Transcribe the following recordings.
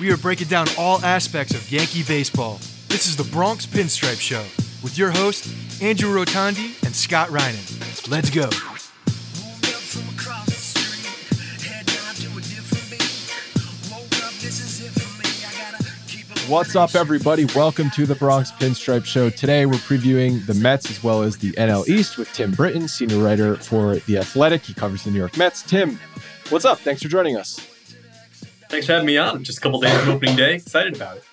We are breaking down all aspects of Yankee baseball. This is the Bronx Pinstripe Show with your hosts, Andrew Rotondi and Scott Reinen. Let's go. What's up, everybody? Welcome to the Bronx Pinstripe Show. Today, we're previewing the Mets as well as the NL East with Tim Britton, senior writer for The Athletic. He covers the New York Mets. Tim, what's up? Thanks for joining us. Thanks for having me on. Just a couple days from opening day. Excited about it.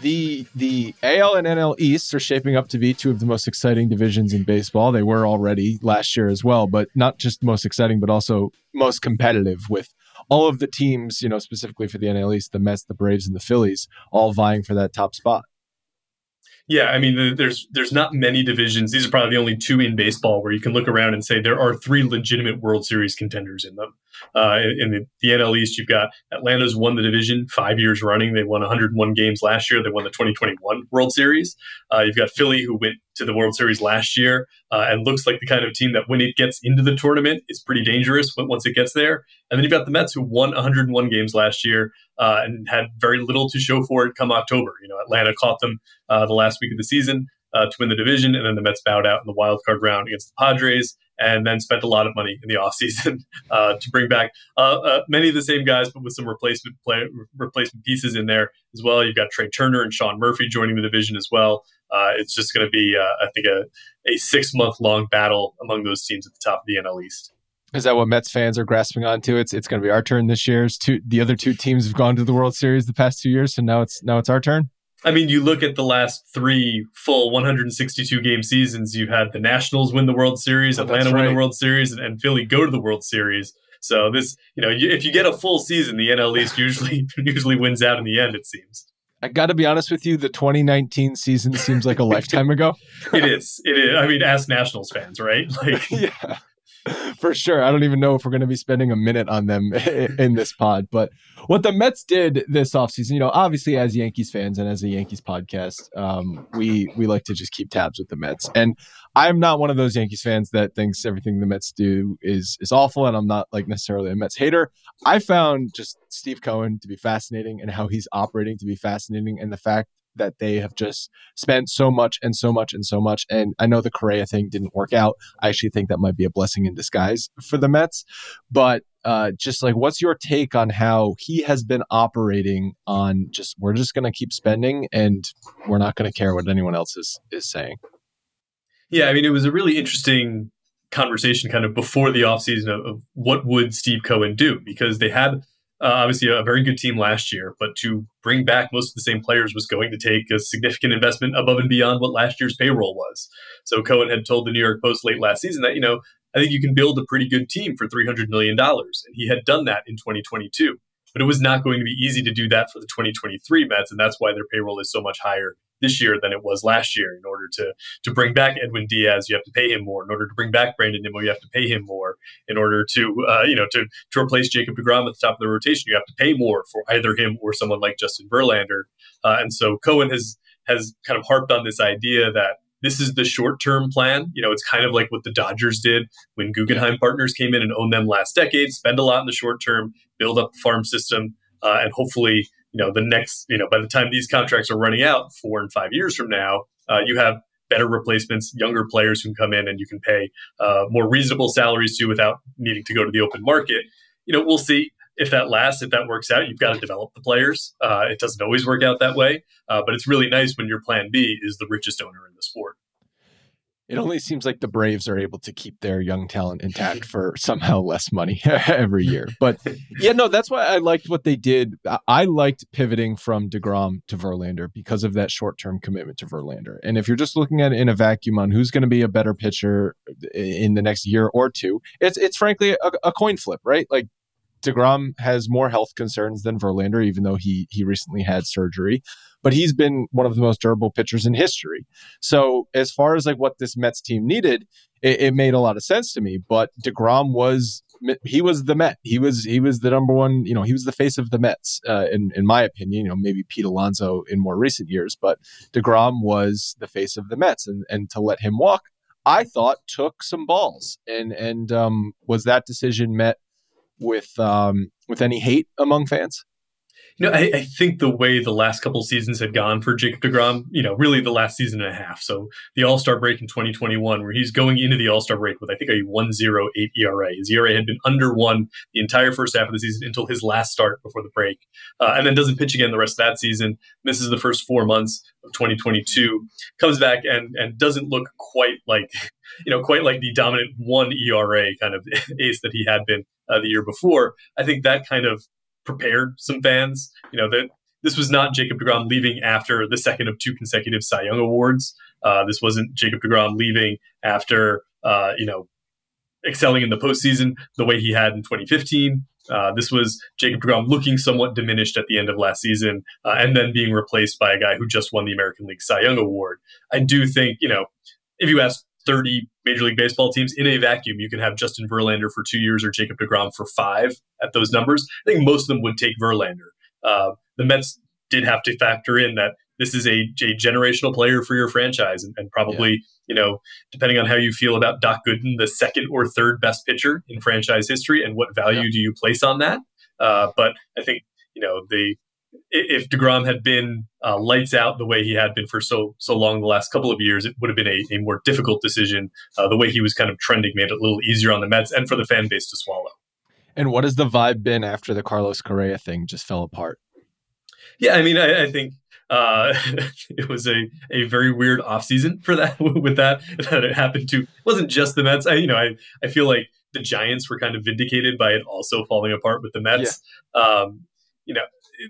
The the AL and NL East are shaping up to be two of the most exciting divisions in baseball. They were already last year as well, but not just most exciting, but also most competitive with all of the teams, you know, specifically for the NL East, the Mets, the Braves, and the Phillies, all vying for that top spot. Yeah, I mean, there's there's not many divisions. These are probably the only two in baseball where you can look around and say there are three legitimate World Series contenders in them. Uh, in the, the NL East, you've got Atlanta's won the division five years running. They won 101 games last year. They won the 2021 World Series. Uh, you've got Philly, who went to the World Series last year uh, and looks like the kind of team that when it gets into the tournament is pretty dangerous once it gets there. And then you've got the Mets, who won 101 games last year uh, and had very little to show for it come October. You know, Atlanta caught them uh, the last week of the season uh, to win the division, and then the Mets bowed out in the wild card round against the Padres and then spent a lot of money in the offseason uh, to bring back uh, uh, many of the same guys, but with some replacement play, replacement pieces in there as well. You've got Trea Turner and Sean Murphy joining the division as well. Uh, it's just going to be, uh, I think, a, a six month long battle among those teams at the top of the NL East. Is that what Mets fans are grasping onto? It's it's going to be our turn this year. It's two, the other two teams have gone to the World Series the past two years, so now it's now it's our turn. I mean, you look at the last three full 162 game seasons. you've had the Nationals win the World Series, oh, Atlanta right. win the World Series, and, and, Philly go to the World Series. So this, you know, you, if you get a full season, the NL East usually usually wins out in the end. It seems. I got to be honest with you, the 2019 season seems like a lifetime ago. it is. It is. I mean, ask Nationals fans, right? Like, yeah. For sure. I don't even know if we're going to be spending a minute on them in this pod. But what the Mets did this offseason, you know, obviously as Yankees fans and as a Yankees podcast, um, we we like to just keep tabs with the Mets. And I'm not one of those Yankees fans that thinks everything the Mets do is is awful, and I'm not like necessarily a Mets hater. I found just Steve Cohen to be fascinating and how he's operating to be fascinating, and the fact that they have just spent so much and so much and so much. And I know the Correa thing didn't work out. I actually think that might be a blessing in disguise for the Mets. But uh, just like, what's your take on how he has been operating on just, we're just going to keep spending and we're not going to care what anyone else is, is saying? Yeah, I mean, it was a really interesting conversation kind of before the offseason of, of what would Steve Cohen do because they had uh, obviously a very good team last year, but to bring back most of the same players was going to take a significant investment above and beyond what last year's payroll was. So Cohen had told the New York Post late last season that, you know, I think you can build a pretty good team for $300 million. And he had done that in 2022. But it was not going to be easy to do that for the 2023 Mets. And that's why their payroll is so much higher this year than it was last year. In order to to bring back Edwin Diaz, you have to pay him more. In order to bring back Brandon Nimmo, you have to pay him more. In order to uh, you know to to replace Jacob Degrom at the top of the rotation, you have to pay more for either him or someone like Justin Verlander. Uh, and so Cohen has has kind of harped on this idea that this is the short term plan. You know, it's kind of like what the Dodgers did when Guggenheim Partners came in and owned them last decade. Spend a lot in the short term, build up the farm system, uh, and hopefully you know the next you know by the time these contracts are running out four and five years from now uh, you have better replacements younger players who can come in and you can pay uh, more reasonable salaries to without needing to go to the open market. You know we'll see if that lasts if that works out you've got to develop the players. Uh, it doesn't always work out that way uh, but it's really nice when your plan b is the richest owner in the sport it only seems like the Braves are able to keep their young talent intact for somehow less money every year. But yeah, no, that's why I liked what they did. I liked pivoting from DeGrom to Verlander because of that short term commitment to Verlander. And if you're just looking at it in a vacuum on who's going to be a better pitcher uh, in the next year or two, it's it's frankly a, a coin flip, right? Like DeGrom has more health concerns than Verlander, even though he he recently had surgery. But he's been one of the most durable pitchers in history. So as far as like what this Mets team needed, it, it made a lot of sense to me. But DeGrom was he was the Met. He was he was the number one. You know, he was the face of the Mets, uh, in in my opinion. You know, maybe Pete Alonso in more recent years, but Degrom was the face of the Mets, and and to let him walk, I thought took some balls. And and um, was that decision met with um, with any hate among fans? You know, I, I, think the way the last couple seasons had gone for Jacob DeGrom, you know, really the last season and a half. So the All Star break in 2021, where he's going into the All Star break with, I think, a 108 ERA. His ERA had been under one the entire first half of the season until his last start before the break. Uh, and then doesn't pitch again the rest of that season, misses the first four months of 2022, comes back and, and doesn't look quite like, you know, quite like the dominant one ERA kind of ace that he had been uh, the year before. I think that kind of prepared some fans. You know that this was not Jacob Degrom leaving after the second of two consecutive Cy Young awards. Uh, this wasn't Jacob Degrom leaving after uh, you know excelling in the postseason the way he had in 2015. Uh, this was Jacob Degrom looking somewhat diminished at the end of last season, uh, and then being replaced by a guy who just won the American League Cy Young award. I do think you know if you ask 30 Major League Baseball teams in a vacuum, you can have Justin Verlander for two years or Jacob DeGrom for five at those numbers. I think most of them would take Verlander. Uh, the Mets did have to factor in that this is a, a generational player for your franchise and, and probably, yeah. you know, depending on how you feel about Doc Gooden, the second or third best pitcher in franchise history and what value yeah. do you place on that? Uh, but I think, you know, the if Degrom had been uh, lights out the way he had been for so so long the last couple of years, it would have been a, a more difficult decision. Uh, the way he was kind of trending made it a little easier on the Mets and for the fan base to swallow. And what has the vibe been after the Carlos Correa thing just fell apart? Yeah, I mean, I, I think uh, it was a, a very weird offseason for that with that that it happened to. It wasn't just the Mets. I you know I I feel like the Giants were kind of vindicated by it also falling apart with the Mets. Yeah. Um, you know,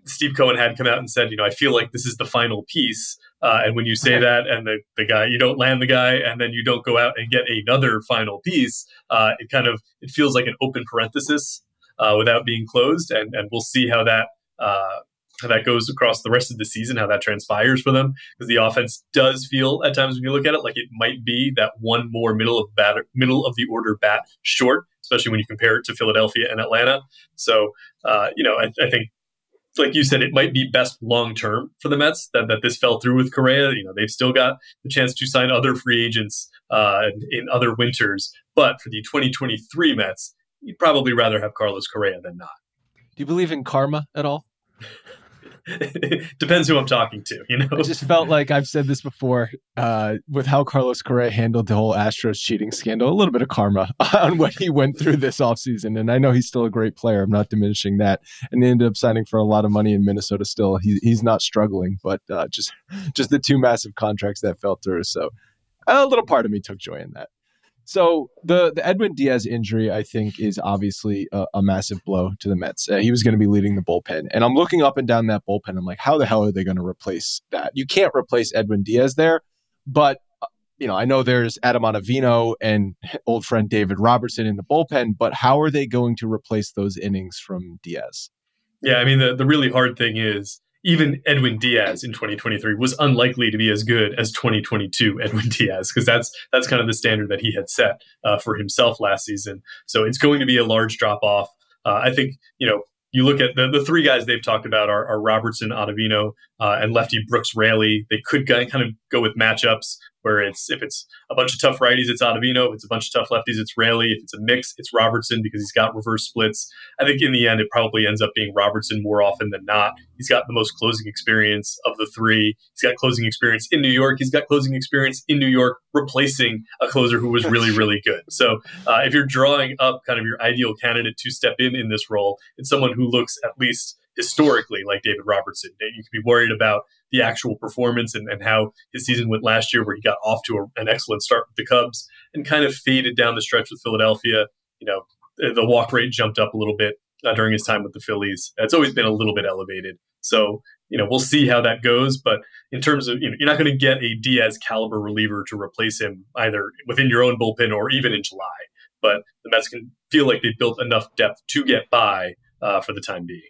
Steve Cohen had come out and said, you know, I feel like this is the final piece. Uh, and when you say that, and the, the guy, you don't land the guy, and then you don't go out and get another final piece, uh, it kind of it feels like an open parenthesis uh, without being closed. And and we'll see how that uh, how that goes across the rest of the season, how that transpires for them, because the offense does feel at times when you look at it like it might be that one more middle of bat middle of the order bat short, especially when you compare it to Philadelphia and Atlanta. So uh, you know, I, I think like you said, it might be best long term for the Mets that, that this fell through with Correa. You know, they've still got the chance to sign other free agents uh, in other winters. But for the 2023 Mets, you'd probably rather have Carlos Correa than not. Do you believe in karma at all? depends who I'm talking to, you know. I just felt like I've said this before uh, with how Carlos Correa handled the whole Astros cheating scandal. A little bit of karma on what he went through this offseason. And I know he's still a great player. I'm not diminishing that. And he ended up signing for a lot of money in Minnesota. Still, he, he's not struggling, but uh, just just the two massive contracts that fell through. So a little part of me took joy in that. So the the Edwin Diaz injury, I think, is obviously a, a massive blow to the Mets. Uh, he was going to be leading the bullpen, and I'm looking up and down that bullpen. I'm like, how the hell are they going to replace that? You can't replace Edwin Diaz there, but uh, you know, I know there's Adam Ottavino and old friend David Robertson in the bullpen, but how are they going to replace those innings from Diaz? Yeah, I mean, the the really hard thing is even Edwin Diaz in 2023 was unlikely to be as good as 2022 Edwin Diaz because that's that's kind of the standard that he had set uh, for himself last season. So it's going to be a large drop off. Uh, I think you know you look at the, the three guys they've talked about are, are Robertson, Ottavino, uh, and lefty Brooks Raley. They could kind of go with matchups where it's if it's a bunch of tough righties, it's Ottavino. If it's a bunch of tough lefties, it's Raley. If it's a mix, it's Robertson because he's got reverse splits. I think in the end, it probably ends up being Robertson more often than not. He's got the most closing experience of the three. He's got closing experience in New York. He's got closing experience in New York, replacing a closer who was really, really good. So uh, if you're drawing up kind of your ideal candidate to step in in this role, it's someone who looks at least historically like David Robertson. You could be worried about the actual performance and, and how his season went last year, where he got off to a, an excellent start with the Cubs and kind of faded down the stretch with Philadelphia. You know, the, walk rate jumped up a little bit uh, during his time with the Phillies. It's always been a little bit elevated. So, you know, we'll see how that goes. But in terms of, you know, you're not going to get a Diaz caliber reliever to replace him either within your own bullpen or even in July. But the Mets can feel like they've built enough depth to get by uh, for the time being.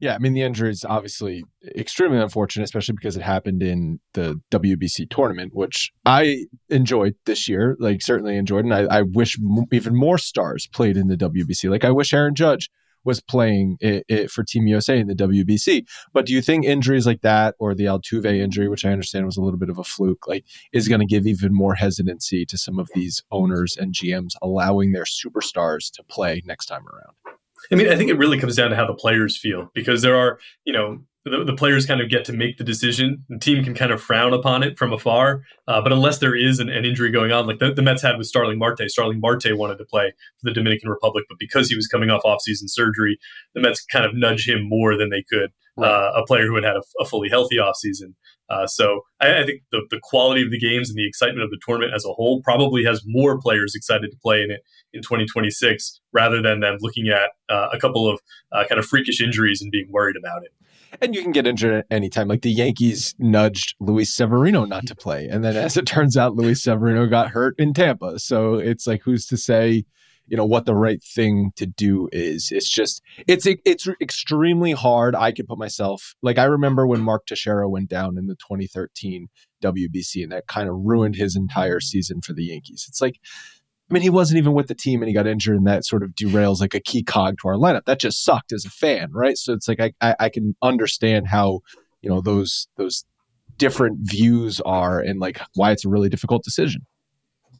Yeah, I mean the injury is obviously extremely unfortunate, especially because it happened in the WBC tournament, which I enjoyed this year. Like certainly enjoyed, and I, I wish m- even more stars played in the WBC. Like I wish Aaron Judge was playing it, it for Team USA in the WBC. But do you think injuries like that, or the Altuve injury, which I understand was a little bit of a fluke, like is going to give even more hesitancy to some of these owners and GMs allowing their superstars to play next time around? I mean, I think it really comes down to how the players feel because there are, you know, the, the players kind of get to make the decision. The team can kind of frown upon it from afar. Uh, but unless there is an, an, injury going on, like the, the, Mets had with Starling Marte, Starling Marte wanted to play for the Dominican Republic, but because he was coming off offseason surgery, the Mets kind of nudge him more than they could uh, a player who had had a, a fully healthy offseason. Uh, so I, I, think the, the quality of the games and the excitement of the tournament as a whole probably has more players excited to play in it in 2026 rather than them looking at uh, a couple of uh, kind of freakish injuries and being worried about it. And you can get injured at any time. Like the Yankees nudged Luis Severino not to play. And then as it turns out, Luis Severino got hurt in Tampa. So it's like, who's to say you know what the right thing to do is it's just it's it's extremely hard i could put myself like i remember when mark teixeira went down in the 2013 wbc and that kind of ruined his entire season for the yankees it's like I mean, he wasn't even with the team and he got injured, and that sort of derails like a key cog to our lineup. That just sucked as a fan, right? So it's like I, I, I can understand how you know those those different views are and like why it's a really difficult decision.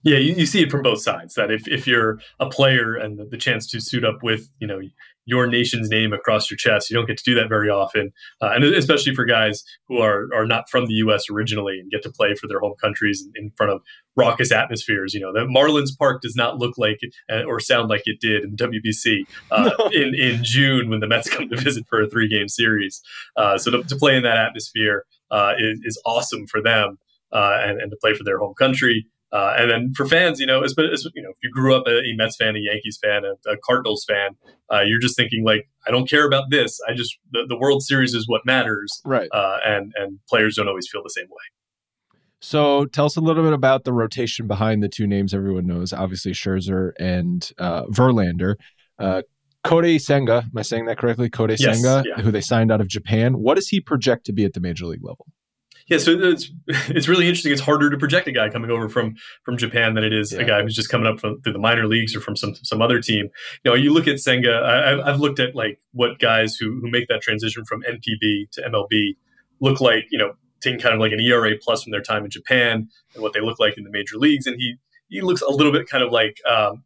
Yeah, you, you, see it from both sides. That if, if you're a player and the, the, chance to suit up with you know your nation's name across your chest, you don't get to do that very often, uh, and especially for guys who are are not from the U.S. originally and get to play for their home countries in front of raucous atmospheres. You know, the Marlins Park does not look like uh, or sound like it did in WBC uh, no. in in June when the Mets come to visit for a three game series. Uh, so to, to, play in that atmosphere uh, is, is awesome for them. Uh, and, and to play for their home country. Uh, and then for fans, you know, as, as, you know, if you grew up a, a Mets fan, a Yankees fan, a, a Cardinals fan, uh, you're just thinking like, I don't care about this. I just the, the World Series is what matters, right? Uh, and and players don't always feel the same way. So tell us a little bit about the rotation behind the two names everyone knows, obviously Scherzer and uh, Verlander. Uh, Kodai Senga, am I saying that correctly? Kodai yes, Senga, yeah. who they signed out of Japan. What does he project to be at the major league level? Yeah, so it's it's really interesting. It's harder to project a guy coming over from from Japan than it is yeah. a guy who's just coming up from, through the minor leagues or from some some other team. You know, you look at Senga. I, have looked at like what guys who who make that transition from NPB to MLB look like. You know, taking kind of like an ERA plus from their time in Japan and what they look like in the major leagues, and he he looks a little bit kind of like um,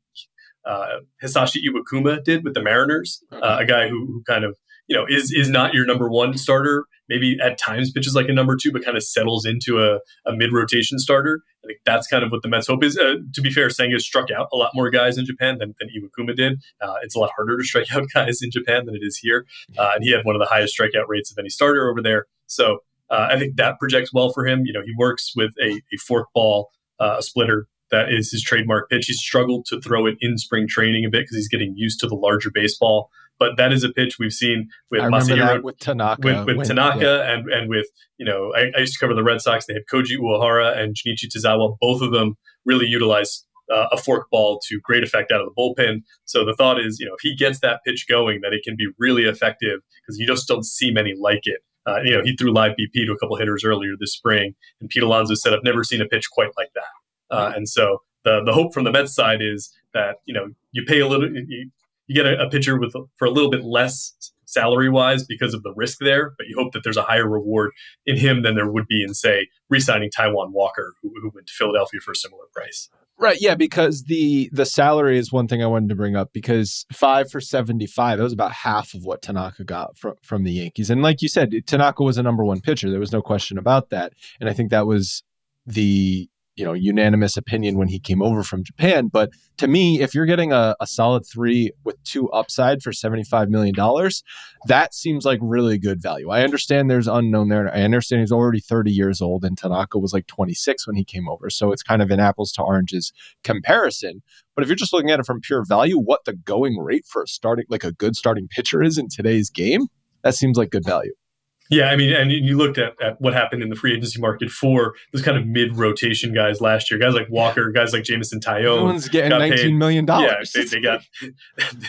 uh, Hisashi Iwakuma did with the Mariners, uh, a guy who, who kind of you know, is is not your number one starter. Maybe at times pitches like a number two, but kind of settles into a, a mid rotation starter. I think that's kind of what the Mets hope is. Uh, to be fair, Senga struck out a lot more guys in Japan than, than Iwakuma did. Uh, it's a lot harder to strike out guys in Japan than it is here. Uh, and he had one of the highest strikeout rates of any starter over there. So uh, I think that projects well for him. You know, he works with a, a fork ball, uh, a splitter that is his trademark pitch. He's struggled to throw it in spring training a bit because he's getting used to the larger baseball. But that is a pitch we've seen with Masahiro, with Tanaka, with, with when, Tanaka, yeah. and and with you know I, I, used to cover the Red Sox. They had Koji Uehara and Junichi Tazawa. Both of them really utilize uh, a fork ball to great effect out of the bullpen. So the thought is, you know, if he gets that pitch going, that it can be really effective because you just don't see many like it. Uh, you know, he threw live BP to a couple hitters earlier this spring, and Pete Alonso said, "I've never seen a pitch quite like that." Uh, and so the the hope from the Mets side is that you know you pay a little, you, you get a, a pitcher with for a little bit less salary wise because of the risk there, but you hope that there's a higher reward in him than there would be in say re-signing Taijuan Walker, who, who went to Philadelphia for a similar price. Right, yeah, because the the salary is one thing I wanted to bring up because five for seventy five, that was about half of what Tanaka got from from the Yankees. And like you said, Tanaka was a number one pitcher. There was no question about that. And I think that was the you know unanimous opinion when he came over from Japan. But to me, if you're getting a, a solid three with two upside for seventy five million dollars, that seems like really good value. I understand there's unknown there. I understand he's already thirty years old, and Tanaka was like twenty six when he came over, so it's kind of an apples to oranges comparison. But if you're just looking at it from pure value, what the going rate for a starting like a good starting pitcher is in today's game, that seems like good value. Yeah, I mean, and you looked at, at what happened in the free agency market for those kind of mid rotation guys last year. Guys like Walker, guys like Jameson Taillon. Everyone's getting nineteen million dollars. Yeah, they, they, got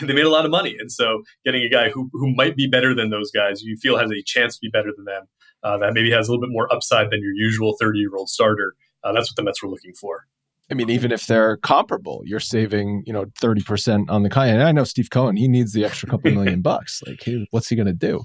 they made a lot of money, and so getting a guy who who might be better than those guys, you feel has a chance to be better than them, uh, that maybe has a little bit more upside than your usual thirty year old starter. Uh, that's what the Mets were looking for. I mean, even if they're comparable, you're saving, you know, 30% on the client. And I know Steve Cohen, he needs the extra couple million bucks. Like, he, what's he going to do?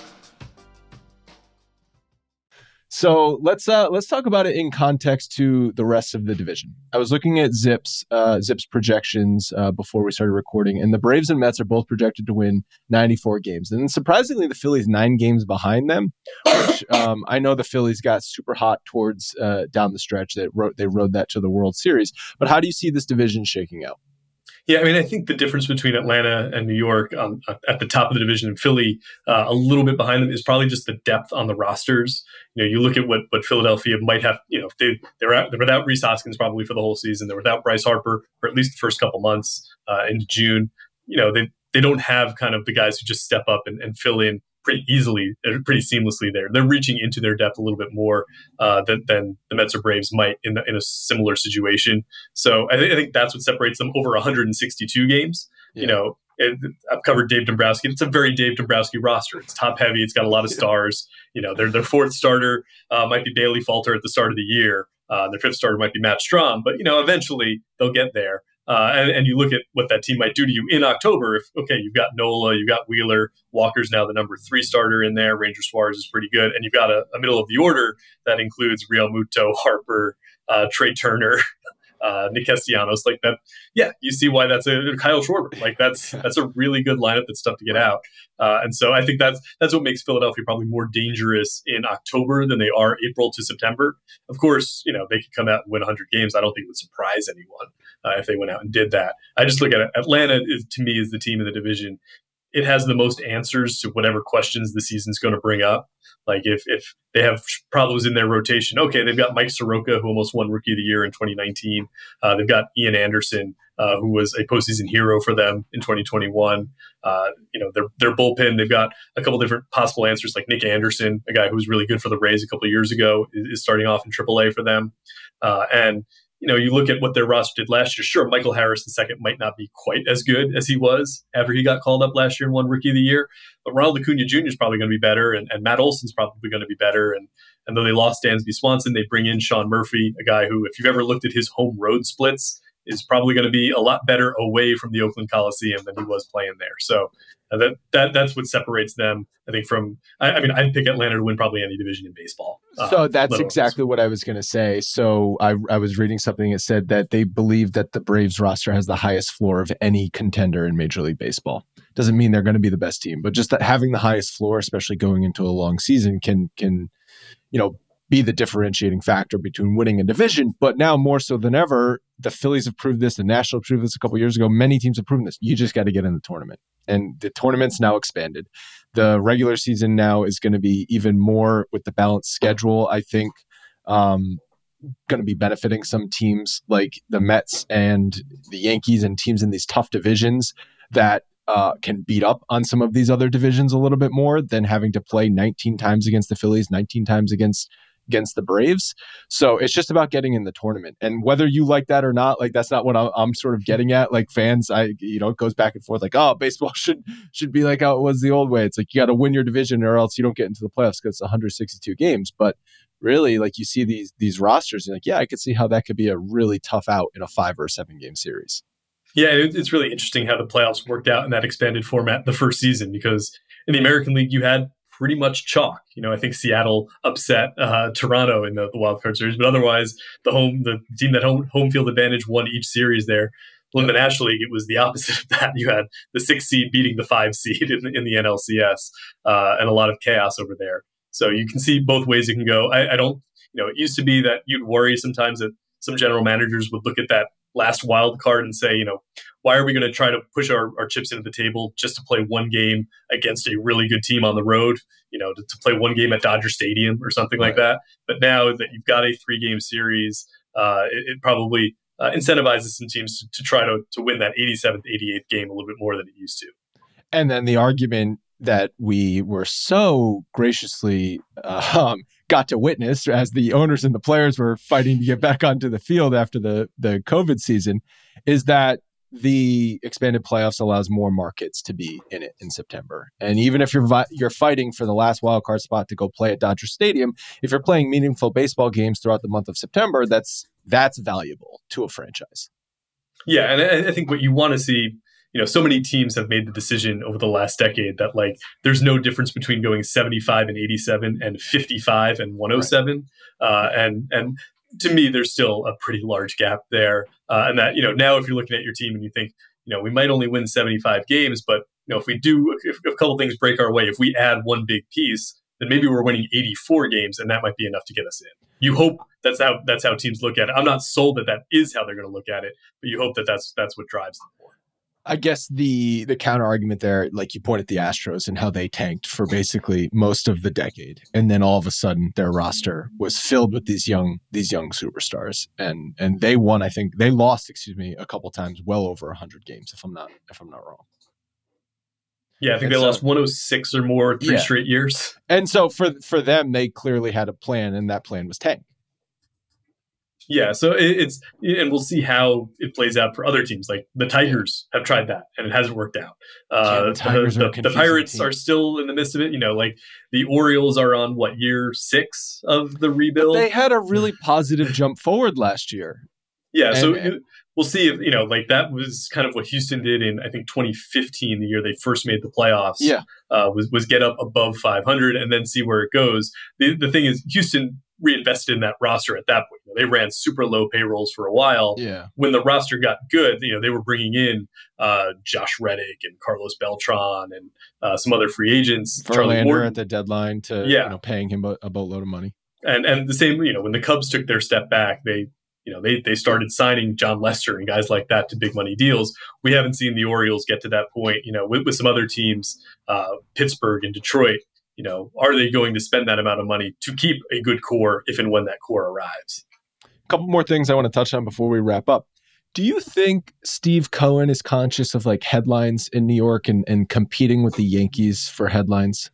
So let's uh, let's talk about it in context to the rest of the division. I was looking at Zips uh, Zips projections uh, before we started recording, and the Braves and Mets are both projected to win 94 games, and surprisingly, the Phillies nine games behind them. Which um, I know the Phillies got super hot towards uh, down the stretch. That they rode that to the World Series. But how do you see this division shaking out? Yeah, I mean, I think the difference between Atlanta and New York um, at the top of the division and Philly uh, a little bit behind them is probably just the depth on the rosters. You know, you look at what what Philadelphia might have. You know, they they're, out, they're without Rhys Hoskins probably for the whole season. They're without Bryce Harper for at least the first couple months uh, June. You know, they they don't have kind of the guys who just step up and, and fill in pretty easily, pretty seamlessly there. They're reaching into their depth a little bit more uh, than, than, the Mets or Braves might in, the, in a similar situation. So I, th- I, think that's what separates them over 162 games. Yeah. You know, it, I've covered Dave Dombrowski. It's a very Dave Dombrowski roster. It's top heavy. It's got a lot of stars. You know, their their fourth starter uh, might be Bailey Falter at the start of the year. Uh, their fifth starter might be Matt Strahm, but you know, eventually they'll get there. Uh, and, and, you look at what that team might do to you in October. If okay, you've got Nola, you've got Wheeler, Walker's now the number three starter in there. Ranger Suarez is pretty good, and you've got a, a middle of the order that includes Realmuto, Harper, uh, Trea Turner, uh, Nick Castellanos, like that. Yeah, you see why that's a Kyle Schwarber. Like that's that's a really good lineup that's tough to get out. Uh, and so I think that's that's what makes Philadelphia probably more dangerous in October than they are April to September. Of course, you know they could come out and win 100 games. I don't think it would surprise anyone uh, if they went out and did that. I just look at it. Atlanta is to me is the team in the division it has the most answers to whatever questions the season's going to bring up. Like if if they have problems in their rotation, okay, they've got Mike Soroka who almost won Rookie of the Year in 2019. Uh, they've got Ian Anderson uh, who was a postseason hero for them in 2021. Uh, you know their their bullpen. They've got a couple different possible answers, like Nick Anderson, a guy who was really good for the Rays a couple years ago, is, is starting off in AAA for them, uh, and you know, you look at what their roster did last year. Sure, Michael Harris II might not be quite as good as he was after he got called up last year and won Rookie of the Year, but Ronald Acuna Jr. is probably going to be better, and, and Matt Olson's probably going to be better. And and though they lost Dansby Swanson, they bring in Sean Murphy, a guy who, if you've ever looked at his home road splits, is probably going to be a lot better away from the Oakland Coliseum than he was playing there. So uh, that that that's what separates them. I think from I, I, mean I'd pick Atlanta to win probably any division in baseball. Uh, so that's exactly what I was going to say. So I I was reading something that said that they believe that the Braves roster has the highest floor of any contender in Major League Baseball. Doesn't mean they're going to be the best team, but just that having the highest floor, especially going into a long season, can can you know be the differentiating factor between winning a division. But now more so than ever, the Phillies have proved this. The National proved this a couple years ago. Many teams have proven this. You just got to get in the tournament, and the tournament's now expanded. The regular season now is going to be even more with the balanced schedule. I think. Um, going to be benefiting some teams like the Mets and the Yankees and teams in these tough divisions that uh, can beat up on some of these other divisions a little bit more than having to play 19 times against the Phillies, 19 times against against the Braves. So it's just about getting in the tournament. And whether you like that or not, like that's not what I'm, I'm, sort of getting at. Like fans, I you know, it goes back and forth. Like, oh, baseball should should be like how it was the old way. It's like you got to win your division or else you don't get into the playoffs because it's 162 games. But really, like you see these these rosters, you're like, yeah, I could see how that could be a really tough out in a five or seven game series. Yeah, it's really interesting how the playoffs worked out in that expanded format the first season because in the American League you had pretty much chalk. You know, I think Seattle upset uh, Toronto in the, the wild card series, but otherwise, the home the team that home home field advantage won each series there. Well, in the National League, it was the opposite of that. You had the six seed beating the five seed in the, in the NLCS, uh, and a lot of chaos over there. So you can see both ways it can go. I, I don't, you know, it used to be that you'd worry sometimes that some general managers would look at that last wild card and say, you know, why are we going to try to push our, our chips into the table just to play one game against a really good team on the road, you know, to, to play one game at Dodger Stadium or something right. like that. But now that you've got a three game series, uh, it, it, probably uh, incentivizes some teams to, to try to, to win that 87th, 88th game a little bit more than it used to. And then the argument that we were so graciously uh, um, got to witness as the owners and the players were fighting to get back onto the field after the the COVID season is that the expanded playoffs allows more markets to be in it in September. And even if you're vi- you're fighting for the last wild card spot to go play at Dodger Stadium, if you're playing meaningful baseball games throughout the month of September, that's that's valuable to a franchise. Yeah, and I, I think what you want to see, you know, so many teams have made the decision over the last decade that like there's no difference between going 75 and 87 and 55 and 107, right. uh, and and to me, there's still a pretty large gap there. Uh, and that, you know, now if you're looking at your team and you think, you know, we might only win 75 games, but, you know, if we do, if, if a couple things break our way, if we add one big piece, then maybe we're winning 84 games and that might be enough to get us in. You hope that's how that's how teams look at it. I'm not sold that that is how they're going to look at it, but you hope that that's that's what drives them more. I guess the the counter argument there, like you pointed the Astros and how they tanked for basically most of the decade, and then all of a sudden their roster was filled with these young these young superstars, and and they won. I think they lost, excuse me, a couple times, well over hundred games, if I'm not if I'm not wrong. Yeah, I think and they so, lost 106 or more three yeah. straight years. And so for for them, they clearly had a plan, and that plan was tank. Yeah, so it, it's and we'll see how it plays out for other teams. Like the Tigers have tried that and it hasn't worked out. Uh, yeah, the, the, the, the, Pirates team. are still in the midst of it. You know, like the Orioles are on what year six of the rebuild. But they had a really positive jump forward last year. Yeah, and, so and, we'll see if you know, like that was kind of what Houston did in I think 2015, the year they first made the playoffs. Yeah, uh, was was get up above 500 and then see where it goes. The the thing is, Houston reinvested in that roster at that point. You know, they ran super low payrolls for a while. Yeah. When the roster got good, you know, they were bringing in uh, Josh Reddick and Carlos Beltran and uh, some other free agents. Verlander at the deadline to yeah. you know paying him a, a boatload of money. And and the same, you know, when the Cubs took their step back, they you know they they started signing Jon Lester and guys like that to big money deals. We haven't seen the Orioles get to that point. You know, with, with some other teams, uh, Pittsburgh and Detroit you know, are they going to spend that amount of money to keep a good core if and when that core arrives? A couple more things I want to touch on before we wrap up. Do you think Steve Cohen is conscious of like headlines in New York and, and competing with the Yankees for headlines?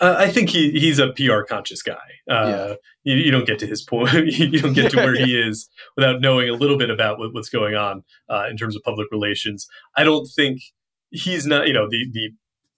Uh, I think he he's a PR conscious guy. Uh, yeah. you, you, don't get to his point. you don't get to where he is without knowing a little bit about what, what's going on uh, in terms of public relations. I don't think he's not. You know, the the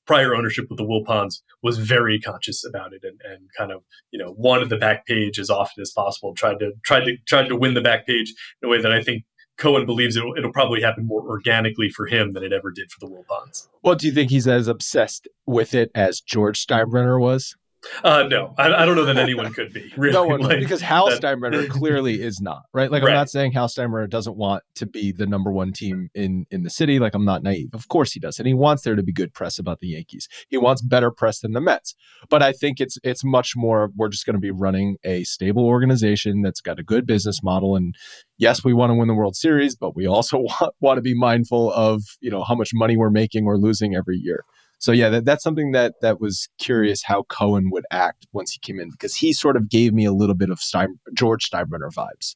prior ownership of the Wilpons was very conscious about it and, and kind of you know wanted the back page as often as possible. Tried to tried to tried to win the back page in a way that I think Cohen believes it'll, it'll probably happen more organically for him than it ever did for the Wilpons. Well, do you think he's as obsessed with it as George Steinbrenner was? Uh, no, I, I, don't know that anyone could be. Really. No one, like, because Hal that... Steinbrenner clearly is not right. Like right. I'm not saying Hal Steinbrenner doesn't want to be the number one team in in the city. Like I'm not naive. Of course he does, and he wants there to be good press about the Yankees. He wants better press than the Mets. But I think it's it's much more. We're just going to be running a stable organization that's got a good business model. And yes, we want to win the World Series, but we also want want to be mindful of you know how much money we're making or losing every year. So yeah, that, that's something that that was curious how Cohen would act once he came in because he sort of gave me a little bit of Stein, George Steinbrenner vibes.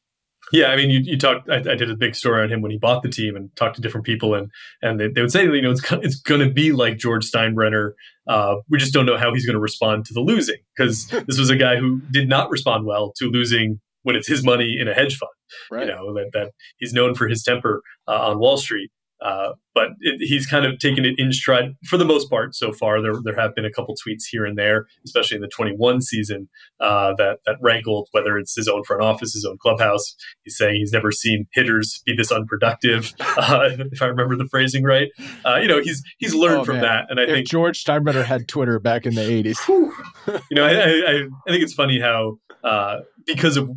Yeah, I mean, you, you talked. I, I, did a big story on him when he bought the team and talked to different people, and and they, they would say, you know, it's it's going to be like George Steinbrenner. Uh, we just don't know how he's going to respond to the losing because this was a guy who did not respond well to losing when it's his money in a hedge fund. Right. You know that, that he's known for his temper uh, on Wall Street, uh, but it, he's kind of taken it in stride for the most part so far. There, there have been a couple tweets here and there, especially in the 21 season, uh, that that rankled. Whether it's his own front office, his own clubhouse, he's saying he's never seen hitters be this unproductive. Uh, if I remember the phrasing right, uh, you know, he's he's learned oh, from man. that. And I if think George Steinbrenner had Twitter back in the 80s. you know, I, I, I think it's funny how uh, because of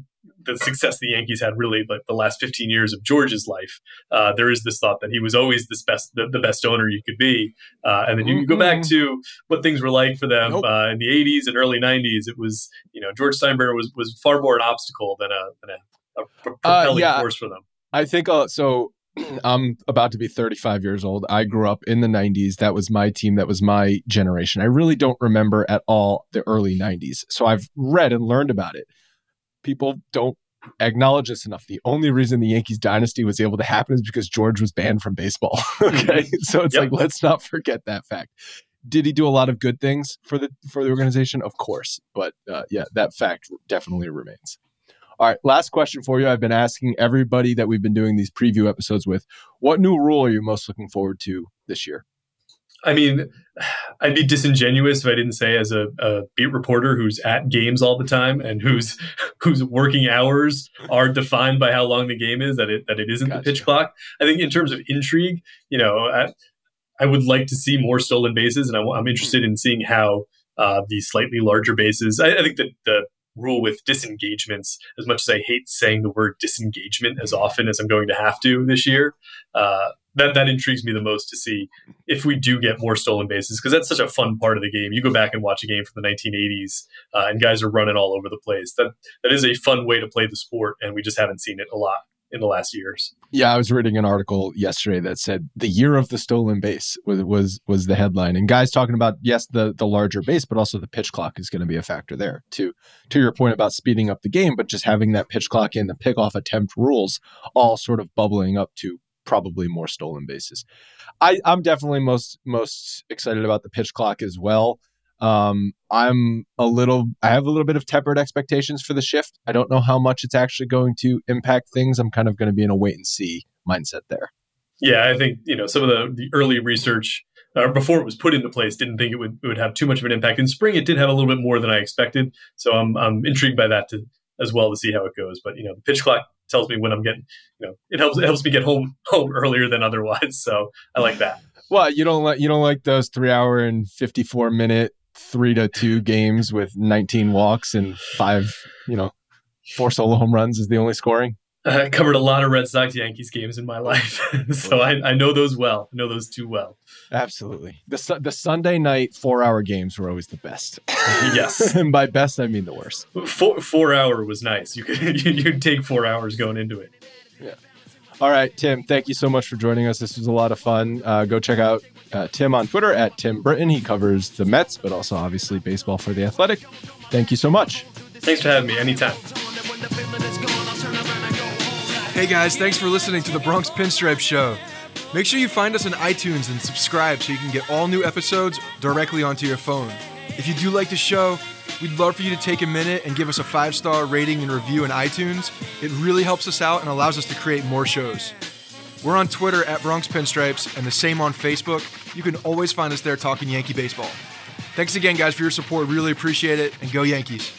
the success the Yankees had really like the last 15 years of George's life, uh, there is this thought that he was always this best, the, the best owner you could be. Uh, and then you, you, go back mm-hmm. to what things were like for them nope. uh, in the 80s and early 90s. It was, you know, George Steinbrenner was, was far more an obstacle than a, than a, a uh, propelling yeah, force for them. I think uh, so. I'm about to be 35 years old. I grew up in the 90s. That was my team. That was my generation. I really don't remember at all the early 90s. So I've read and learned about it people don't acknowledge this enough. The only reason the Yankees dynasty was able to happen is because George was banned from baseball. okay. so it's yep. like let's not forget that fact. Did he do a lot of good things for the for the organization? Of course. But uh, yeah, that fact definitely remains. All right, last question for you. I've been asking everybody that we've been doing these preview episodes with, what new rule are you most looking forward to this year? I mean, I'd be disingenuous if I didn't say, as a, a, beat reporter who's at games all the time and whose whose working hours are defined by how long the game is, that it that it isn't gotcha. the pitch clock. I think in terms of intrigue, you know, I, I would like to see more stolen bases, and I, am interested in seeing how uh, the slightly larger bases. I, I think that the rule with disengagements, as much as I hate saying the word disengagement as often as I'm going to have to this year. Uh, that that intrigues me the most to see if we do get more stolen bases because that's such a fun part of the game. You go back and watch a game from the 1980s, uh, and guys are running all over the place. That that is a fun way to play the sport, and we just haven't seen it a lot in the last years. Yeah, I was reading an article yesterday that said the year of the stolen base was was was the headline, and guys talking about yes the the larger base, but also the pitch clock is going to be a factor there too. To your point about speeding up the game, but just having that pitch clock in the pickoff attempt rules all sort of bubbling up to probably more stolen bases. I, I'm definitely most most excited about the pitch clock as well. Um, I'm a little, I have a little bit of tempered expectations for the shift. I don't know how much it's actually going to impact things. I'm kind of going to be in a wait and see mindset there. Yeah, I think you know some of the, the early research uh, before it was put into place didn't think it would it would have too much of an impact. In spring, it did have a little bit more than I expected, so I'm I'm intrigued by that to, as well to see how it goes. But you know, the pitch clock tells me when I'm getting, you know, it helps it helps me get home home earlier than otherwise. So I like that. Well, you don't like you don't like those three hour and fifty four minute three to two games with nineteen walks and five, you know, Four solo home runs is the only scoring. I covered a lot of Red Sox Yankees games in my life, so I, I, know those well. I know those too well. Absolutely. The the Sunday night four hour games were always the best. yes, and by best I mean the worst. Four four hour was nice. You could you could take four hours going into it. Yeah. All right, Tim. Thank you so much for joining us. This was a lot of fun. Uh, go check out uh, Tim on Twitter at Tim Britton. He covers the Mets, but also obviously baseball for the Athletic. Thank you so much. Thanks for having me. Anytime. Hey guys, thanks for listening to the Bronx Pinstripe Show. Make sure you find us on iTunes and subscribe so you can get all new episodes directly onto your phone. If you do like the show, we'd love for you to take a minute and give us a five star rating and review in iTunes. It really helps us out and allows us to create more shows. We're on Twitter at Bronx Pinstripes and the same on Facebook. You can always find us there talking Yankee baseball. Thanks again, guys, for your support. Really appreciate it, and go Yankees.